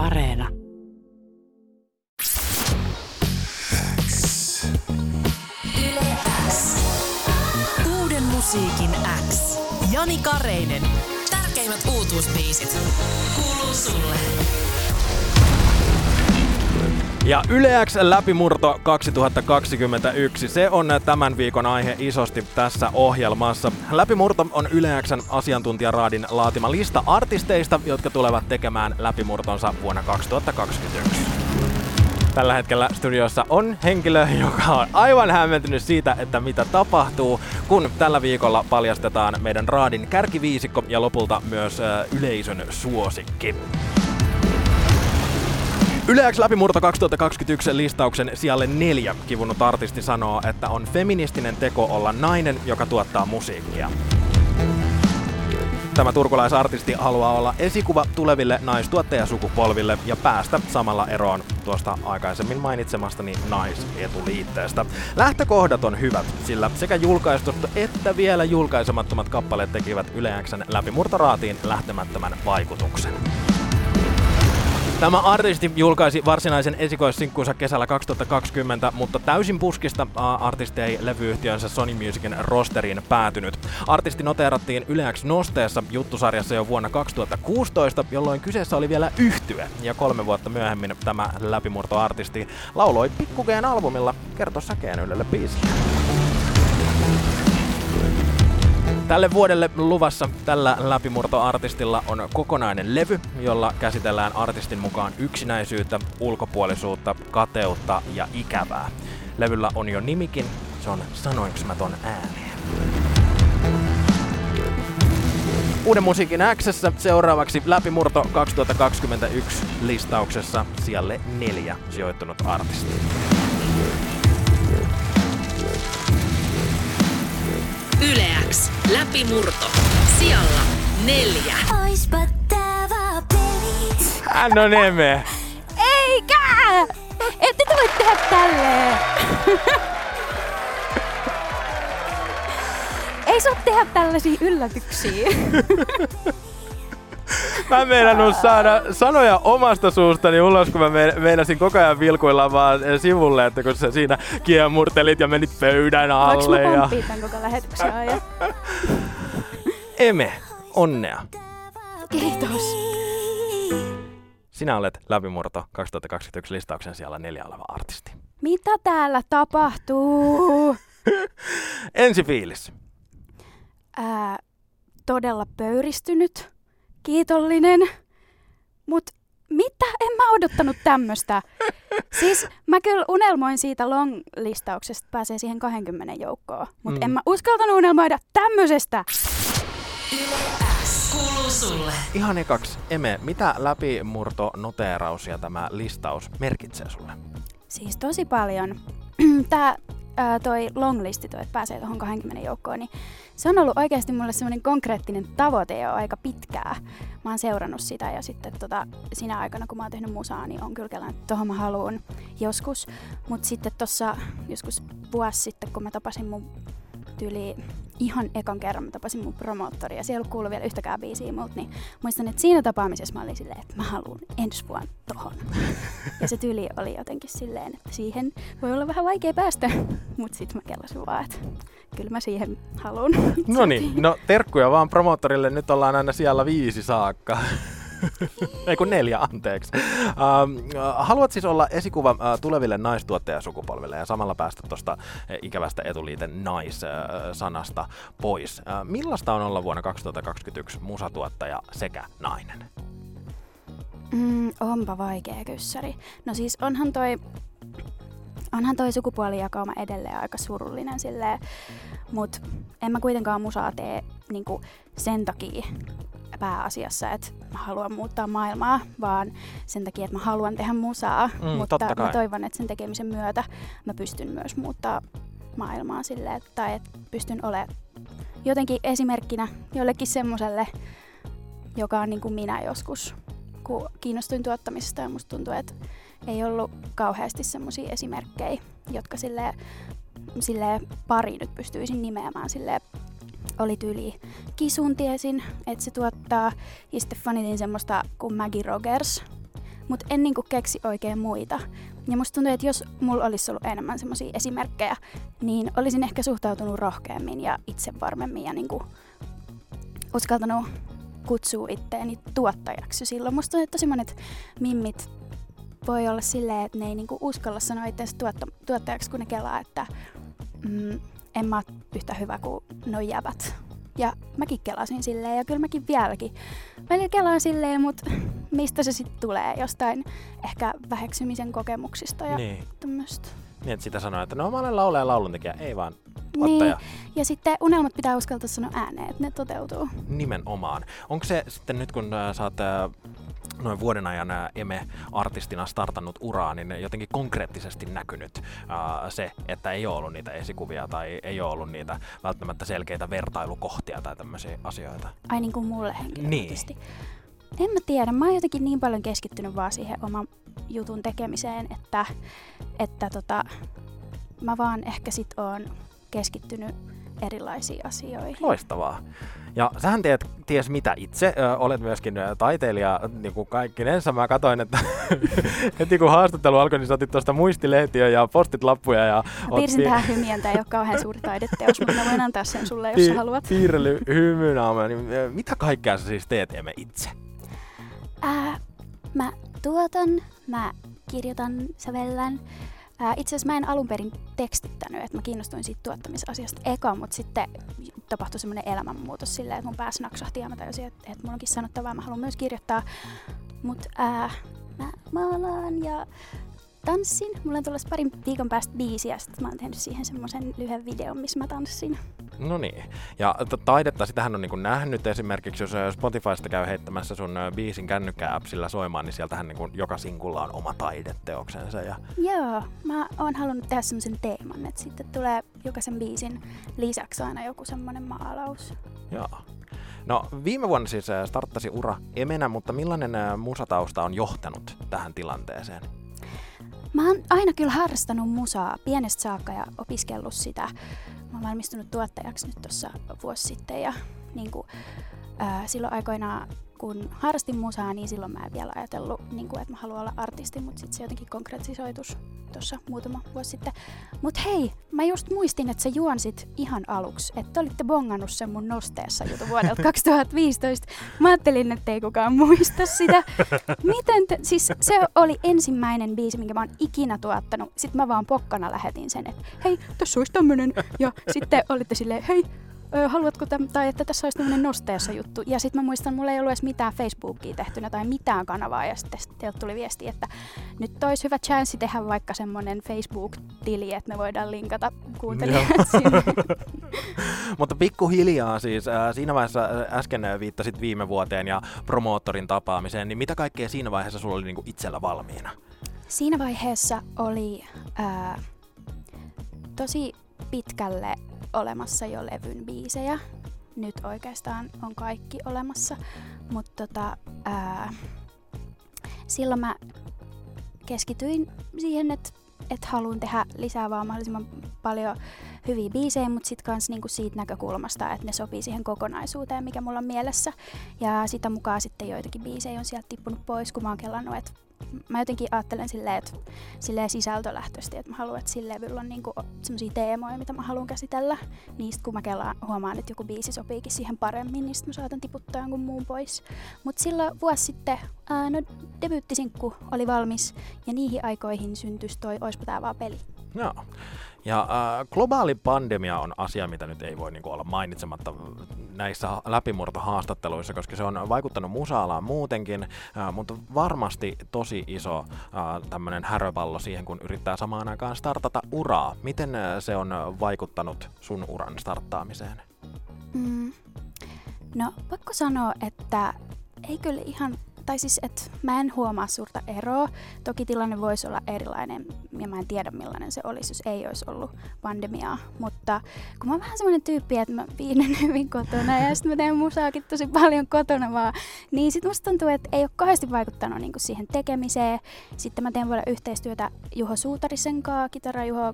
Areena. Uuden musiikin X. Jani Kareinen. Tärkeimmät uutuusbiisit. Kuuluu sulle. Ja Yle X läpimurto 2021, se on tämän viikon aihe isosti tässä ohjelmassa. Läpimurto on Yle Xn asiantuntijaraadin laatima lista artisteista, jotka tulevat tekemään läpimurtonsa vuonna 2021. Tällä hetkellä studiossa on henkilö, joka on aivan hämmentynyt siitä, että mitä tapahtuu, kun tällä viikolla paljastetaan meidän raadin kärkiviisikko ja lopulta myös yleisön suosikki. Yle X läpimurto 2021 listauksen sijalle neljä kivunut artisti sanoo, että on feministinen teko olla nainen, joka tuottaa musiikkia. Tämä turkulaisartisti haluaa olla esikuva tuleville naistuottajasukupolville ja päästä samalla eroon tuosta aikaisemmin mainitsemastani naisetuliitteestä. Lähtökohdat on hyvät, sillä sekä julkaistut että vielä julkaisemattomat kappaleet tekivät Yle Xn läpimurtoraatiin lähtemättömän vaikutuksen. Tämä artisti julkaisi varsinaisen esikoissinkkunsa kesällä 2020, mutta täysin puskista artisti ei levyyhtiönsä Sony Musicin rosteriin päätynyt. Artisti noteerattiin Yle X Nosteessa juttusarjassa jo vuonna 2016, jolloin kyseessä oli vielä yhtye, ja kolme vuotta myöhemmin tämä läpimurtoartisti lauloi Pikkugeen albumilla Kerto säkeen Ylelle biisille. Tälle vuodelle luvassa tällä läpimurtoartistilla on kokonainen levy, jolla käsitellään artistin mukaan yksinäisyyttä, ulkopuolisuutta, kateutta ja ikävää. Levyllä on jo nimikin, se on Sanoinks mä ton ääneen. Uuden musiikin X seuraavaksi läpimurto 2021 listauksessa sijalle neljä sijoittunut artisti. Yleäks Läpimurto. Sijalla neljä. Oispa tää vaan peli. Hän on eme. Eikä! Ette te voi tehdä tälleen. Ei saa tehdä tällaisia yllätyksiä. Mä meinannut saada sanoja omasta suustani ulos, kun mä meinasin koko ajan vilkuilla vaan sivulle, että kun sä siinä kiemurtelit ja menit pöydän alle. Voinko mä ja... tämän koko lähetyksen ajan? Eme, onnea. Kiitos. Sinä olet läpimurto 2021 listauksen siellä neljä oleva artisti. Mitä täällä tapahtuu? Ensi fiilis. Ää, todella pöyristynyt, kiitollinen, mut mitä? En mä odottanut tämmöstä. Siis mä kyllä unelmoin siitä long-listauksesta, että pääsee siihen 20 joukkoon, mutta Mm. en mä uskaltanut unelmoida tämmöisestä. Ihan ekaksi, Eme, mitä läpimurto, noteeraus ja tämä listaus merkitsee sulle? Siis tosi paljon. Tää ää, toi longlisti, toi, että pääsee tuohon 20 joukkoon, niin se on ollut oikeasti mulle semmoinen konkreettinen tavoite jo aika pitkää. Mä oon seurannut sitä ja sitten tota, sinä aikana, kun mä oon tehnyt musaa, niin on kyllä kelannut, että tohon mä haluun joskus. Mutta sitten tossa joskus vuosi sitten, kun mä tapasin mun tyyli ihan ekan kerran mä tapasin mun promoottori ja se ei ollut vielä yhtäkään biisiä multa, niin muistan, että siinä tapaamisessa mä olin silleen, että mä haluan ensi vuonna tohon. Ja se tyyli oli jotenkin silleen, että siihen voi olla vähän vaikea päästä, mutta sitten mä kellasin vaan, että kyllä mä siihen haluan. No niin, no terkkuja vaan promoottorille, nyt ollaan aina siellä viisi saakka. Ei kun neljä, anteeksi. Äh, haluat siis olla esikuva äh, tuleville naistuottajasukupolville ja samalla päästä tuosta äh, ikävästä etuliiten nais-sanasta pois. Äh, millaista on olla vuonna 2021 musatuottaja sekä nainen? Mm, onpa vaikea kyssäri. No siis onhan toi, onhan toi sukupuolijakauma edelleen aika surullinen silleen, mut en mä kuitenkaan musaa tee niinku sen takia pääasiassa, että mä haluan muuttaa maailmaa, vaan sen takia, että mä haluan tehdä musaa. Mm, mutta totta kai. mä toivon, että sen tekemisen myötä mä pystyn myös muuttaa maailmaa silleen, että- tai että pystyn olemaan jotenkin esimerkkinä jollekin semmoselle, joka on niin kuin minä joskus, kun kiinnostuin tuottamisesta ja musta tuntuu, että ei ollut kauheasti semmoisia esimerkkejä, jotka sille sille pari nyt pystyisin nimeämään sille oli tyyli Kisun tiesin, että se tuottaa. Ja sitten fanitin semmoista kuin Maggie Rogers. mutta en niinku keksi oikein muita. Ja musta tuntuu, että jos mulla olisi ollut enemmän semmoisia esimerkkejä, niin olisin ehkä suhtautunut rohkeammin ja itsevarmemmin ja niinku uskaltanut kutsua itteeni tuottajaksi silloin. Musta tuntuu, että tosi monet mimmit voi olla silleen, että ne ei niinku uskalla sanoa itseänsä tuotta, tuottajaksi, kun ne kelaa, että mm, en mä ole yhtä hyvä kuin noi jäbät. Ja mäkin kelasin silleen, ja kyllä mäkin vieläkin. Välillä kelaan silleen, mutta mistä se sitten tulee? Jostain ehkä väheksymisen kokemuksista ja Niin. tämmöistä. Niin, että sitä sanoo, että no mä olen laulaja ja lauluntekijä, ei vaan tuottaja. Niin. Ja sitten unelmat pitää uskaltaa sanoa ääneen, että ne toteutuu. Nimenomaan. Onko se sitten nyt, kun äh, sä oot äh, noin vuoden ajan äh, Eme-artistina startannut uraa, niin jotenkin konkreettisesti näkynyt äh, se, että ei ole ollut niitä esikuvia tai ei ole ollut niitä välttämättä selkeitä vertailukohtia tai tämmöisiä asioita? Ai niin kuin mulle henkilökohtaisesti. Niin. En mä tiedä, mä oon jotenkin niin paljon keskittynyt vaan siihen oman jutun tekemiseen, että, että tota, mä vaan ehkä sit oon keskittynyt erilaisiin asioihin. Loistavaa. Ja sähän teet ties mitä itse. Ö, olet myöskin ö, taiteilija niin kuin kaikkinensa. Mä katsoin, että heti kun haastattelu alkoi, niin sä otit tuosta muistilehtiä ja postit lappuja. Ja Mä piirsin tähän hymiön, tää ei ole kauhean suuri taideteos, mutta mä voin antaa sen sulle, jos sä haluat. Piirrely hymynaama. Niin, mitä kaikkea sä siis teet Eme itse? Ää, mä tuotan, mä kirjoitan, sävellän. Itse asiassa mä en alun perin tekstittänyt, että mä kiinnostuin siitä tuottamisasiasta eka, mutta sitten tapahtui semmoinen elämänmuutos silleen, että mun päässä naksahti ja mä tajusin, että, että mulla onkin sanottavaa, mä haluan myös kirjoittaa. Mutta mä maalaan ja tanssin. Mulla on tulossa parin viikon päästä biisi ja sitten mä oon tehnyt siihen semmoisen lyhyen videon, missä mä tanssin. No niin. Ja t- taidetta, sitähän on niinku nähnyt esimerkiksi, jos ö, Spotifysta käy heittämässä sun ö, biisin kännykkä-appsilla soimaan, niin sieltähän niinku joka sinkulla on oma taideteoksensa. Ja Joo, mä oon halunnut tehdä semmoisen teeman, että sitten tulee jokaisen biisin lisäksi aina joku semmoinen maalaus. Joo. No viime vuonna siis ö, starttasi ura Emenä, mutta millainen musatausta on johtanut tähän tilanteeseen? Mä oon aina kyllä harrastanut musaa pienestä saakka ja opiskellut sitä. Mä oon valmistunut tuottajaksi nyt tuossa vuosi sitten ja niin kuin, ää, silloin aikoinaan kun harrastin musaa, niin silloin mä en vielä ajatellut, niin kuin, että mä haluan olla artisti, mutta sitten se jotenkin konkretisoitus tuossa muutama vuosi sitten. Mut hei, mä just muistin, että sä juonsit ihan aluksi, että olitte bongannut sen mun nosteessa jutun vuodelta 2015. Mä ajattelin, että ei kukaan muista sitä. Miten te, siis se oli ensimmäinen biisi, minkä mä oon ikinä tuottanut. Sitten mä vaan pokkana lähetin sen, että hei, tässä olisi tämmönen. Ja sitten olitte silleen, hei, ö, haluatko täm, tai että tässä olisi tämmöinen nosteessa juttu. Ja sitten mä muistan, mulla ei ollut edes mitään Facebookia tehtynä tai mitään kanavaa. Ja sitten teiltä tuli viesti, että nyt olisi hyvä chanssi tehdä vaikka semmoinen Facebook-tili, että me voidaan linkata kuuntelijat sinne. Mutta pikkuhiljaa siis, äh, siinä vaiheessa äh, äsken äh, viittasit viime vuoteen ja promoottorin tapaamiseen, niin mitä kaikkea siinä vaiheessa sulla oli niinku itsellä valmiina? Siinä vaiheessa oli ää, tosi pitkälle olemassa jo levyn biisejä. Nyt oikeastaan on kaikki olemassa, mutta tota, ää, silloin mä keskityin siihen, että et haluan tehdä lisää vaan mahdollisimman paljon hyviä biisejä, mutta sitten kans niinku siitä näkökulmasta, että ne sopii siihen kokonaisuuteen, mikä mulla on mielessä. Ja sitä mukaan sitten joitakin biisejä on sieltä tippunut pois, kun mä oon kellannut, että mä jotenkin ajattelen silleen, että silleen sisältölähtöisesti, että mä haluan, että sillä levyllä on niinku semmoisia teemoja, mitä mä haluan käsitellä. Niistä kun mä kelaan, huomaan, että joku biisi sopiikin siihen paremmin, niin mä saatan tiputtaa jonkun muun pois. Mutta silloin vuosi sitten, ää, no debyyttisinkku oli valmis ja niihin aikoihin syntyisi toi Oispa tää vaan peli. Joo. Ja äh, globaali pandemia on asia, mitä nyt ei voi niinku olla mainitsematta näissä ha- läpimurtohaastatteluissa, koska se on vaikuttanut musaalaan muutenkin, mutta varmasti tosi iso tämmöinen häröpallo siihen, kun yrittää samaan aikaan startata uraa. Miten se on vaikuttanut sun uran starttaamiseen? Mm. No, pakko sanoa, että ei kyllä ihan, tai siis, että mä en huomaa suurta eroa. Toki tilanne voisi olla erilainen, ja mä en tiedä millainen se olisi, jos ei olisi ollut pandemiaa. Mutta kun mä oon vähän semmoinen tyyppi, että mä viihdyn hyvin kotona, ja sitten mä teen musaakin tosi paljon kotona vaan, niin sit musta tuntuu, että ei ole kauheasti vaikuttanut niinku siihen tekemiseen. Sitten mä teen vielä yhteistyötä Juho Suutarisen kanssa, Kitara Juho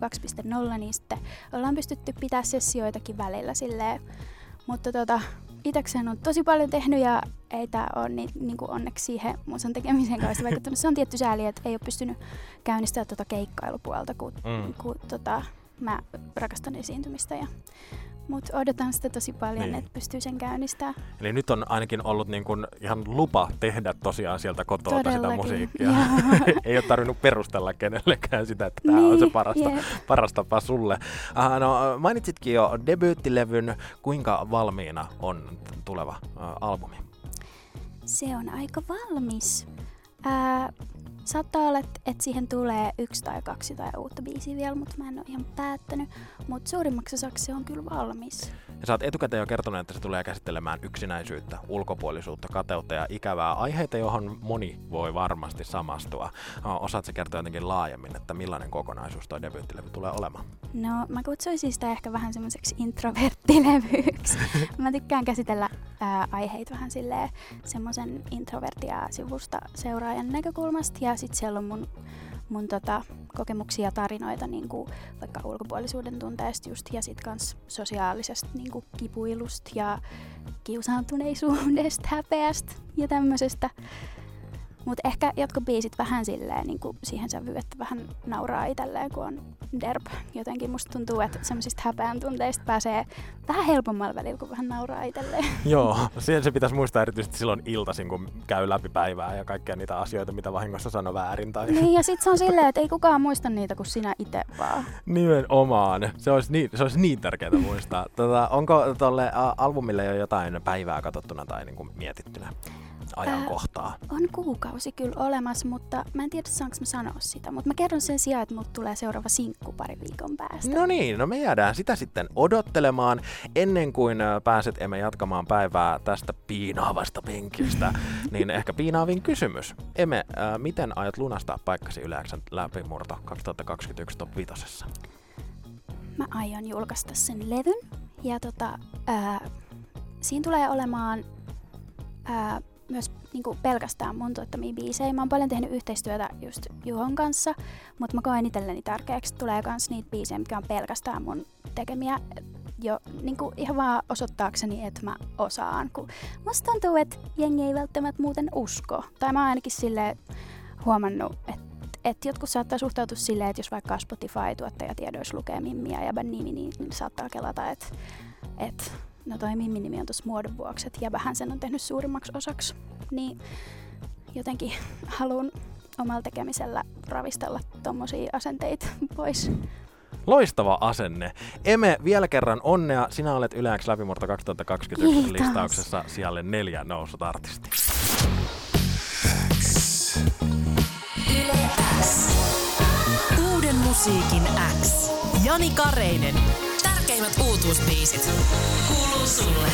2.0, niin sitten ollaan pystytty pitää sessioitakin välillä silleen. Mutta tota, itekseen on tosi paljon tehnyt ja ei tää ole ni, niin kuin onneksi siihen musan tekemiseen kauheasti vaikuttanut. Se on tietty sääli, että ei ole pystynyt käynnistämään tuota keikkailupuolta, kun, mm. kun tota, mä rakastan esiintymistä. Ja, mutta odotan sitä tosi paljon, Niin. niin. että pystyy sen käynnistämään. Eli nyt on ainakin ollut niin kuin ihan lupa tehdä tosiaan sieltä kotoa sitä musiikkia. Ei ole tarvinnut perustella kenellekään sitä, että tämä on se parasta, jep. paras tapa sulle. Uh, no, mainitsitkin jo debyyttilevyn. Kuinka valmiina on tuleva uh, albumi? Se on aika valmis. Ää, saattaa olla, että et siihen tulee yksi tai kaksi tai uutta biisiä vielä, mutta mä en ole ihan päättänyt. Mutta suurimmaksi osaksi se on kyllä valmis. Ja sä oot etukäteen jo kertonut, että se tulee käsittelemään yksinäisyyttä, ulkopuolisuutta, kateutta ja ikävää aiheita, johon moni voi varmasti samastua. Osaat sä kertoa jotenkin laajemmin, että millainen kokonaisuus tuo debyyttilevy tulee olemaan? No, mä kutsuisin sitä ehkä vähän semmoiseksi introverttilevyyksi. mä tykkään käsitellä ää, aiheita vähän silleen semmoisen introvertia sivusta seuraajan näkökulmasta. Ja sit siellä on mun, mun tota, kokemuksia ja tarinoita niin kuin vaikka ulkopuolisuuden tunteesta just, ja sit kans sosiaalisesta niin kuin kipuilusta ja kiusaantuneisuudesta, häpeästä ja tämmöisestä. Mutta ehkä jotkut biisit vähän silleen niin kuin siihen sävyyn, että vähän nauraa itselleen, kun on derp. Jotenkin musta tuntuu, että semmoisista häpeän tunteista pääsee vähän helpommalla välillä, kun vähän nauraa itselleen. Joo, siihen se pitäisi muistaa erityisesti silloin iltaisin, kun käy läpi päivää ja kaikkia niitä asioita, mitä vahingossa sanoo väärin. Tai... niin, ja sit se on silleen, että ei kukaan muista niitä kuin sinä itse vaan. Nimenomaan. Se olisi niin, se olisi niin tärkeää muistaa. Tota, onko tuolle albumille jo jotain päivää katsottuna tai niin kuin mietittynä ajankohtaa? On kuukausi kyllä olemassa, mutta mä en tiedä saanko mä sanoa sitä. Mutta mä kerron sen sijaan, että mut tulee seuraava sinkku pari viikon päästä. No niin, no me jäädään sitä sitten odottelemaan ennen kuin ä, pääset emme jatkamaan päivää tästä piinaavasta penkistä. niin ehkä piinaavin kysymys. Emme, ä, miten aiot lunastaa paikkasi Yleäksän läpimurto 2021 top 5? Mä aion julkaista sen levyn. Ja tota, ää, siinä tulee olemaan ää, myös niinku pelkästään mun tuottamia biisejä. Mä oon paljon tehnyt yhteistyötä just Juhon kanssa, mutta mä koen itselleni tärkeäksi, tulee myös niitä biisejä, mitkä on pelkästään mun tekemiä jo niinku ihan vaan osoittaakseni, että mä osaan. Kun musta tuntuu, että jengi ei välttämättä muuten usko. Tai mä oon ainakin sille huomannut, että et jotkut saattaa suhtautua silleen, että jos vaikka Spotify-tuottajatiedoissa lukee Mimmi ja Jäbän nimi, niin, niin saattaa kelata, että et, no toi Mimmin nimi on tuossa muodon vuoksi, että Jäbähän sen on tehnyt suurimmaksi osaksi. Niin jotenkin haluan omalla tekemisellä ravistella tommosia asenteita pois. Loistava asenne. Eme, vielä kerran onnea. Sinä olet Yleäks läpimurto 2020 Kiitos. listauksessa sijalle neljä nousut artisti. Uuden musiikin X. Jani Kareinen. Tärkeimmät uutuusbiisit. Kuuluu sulle.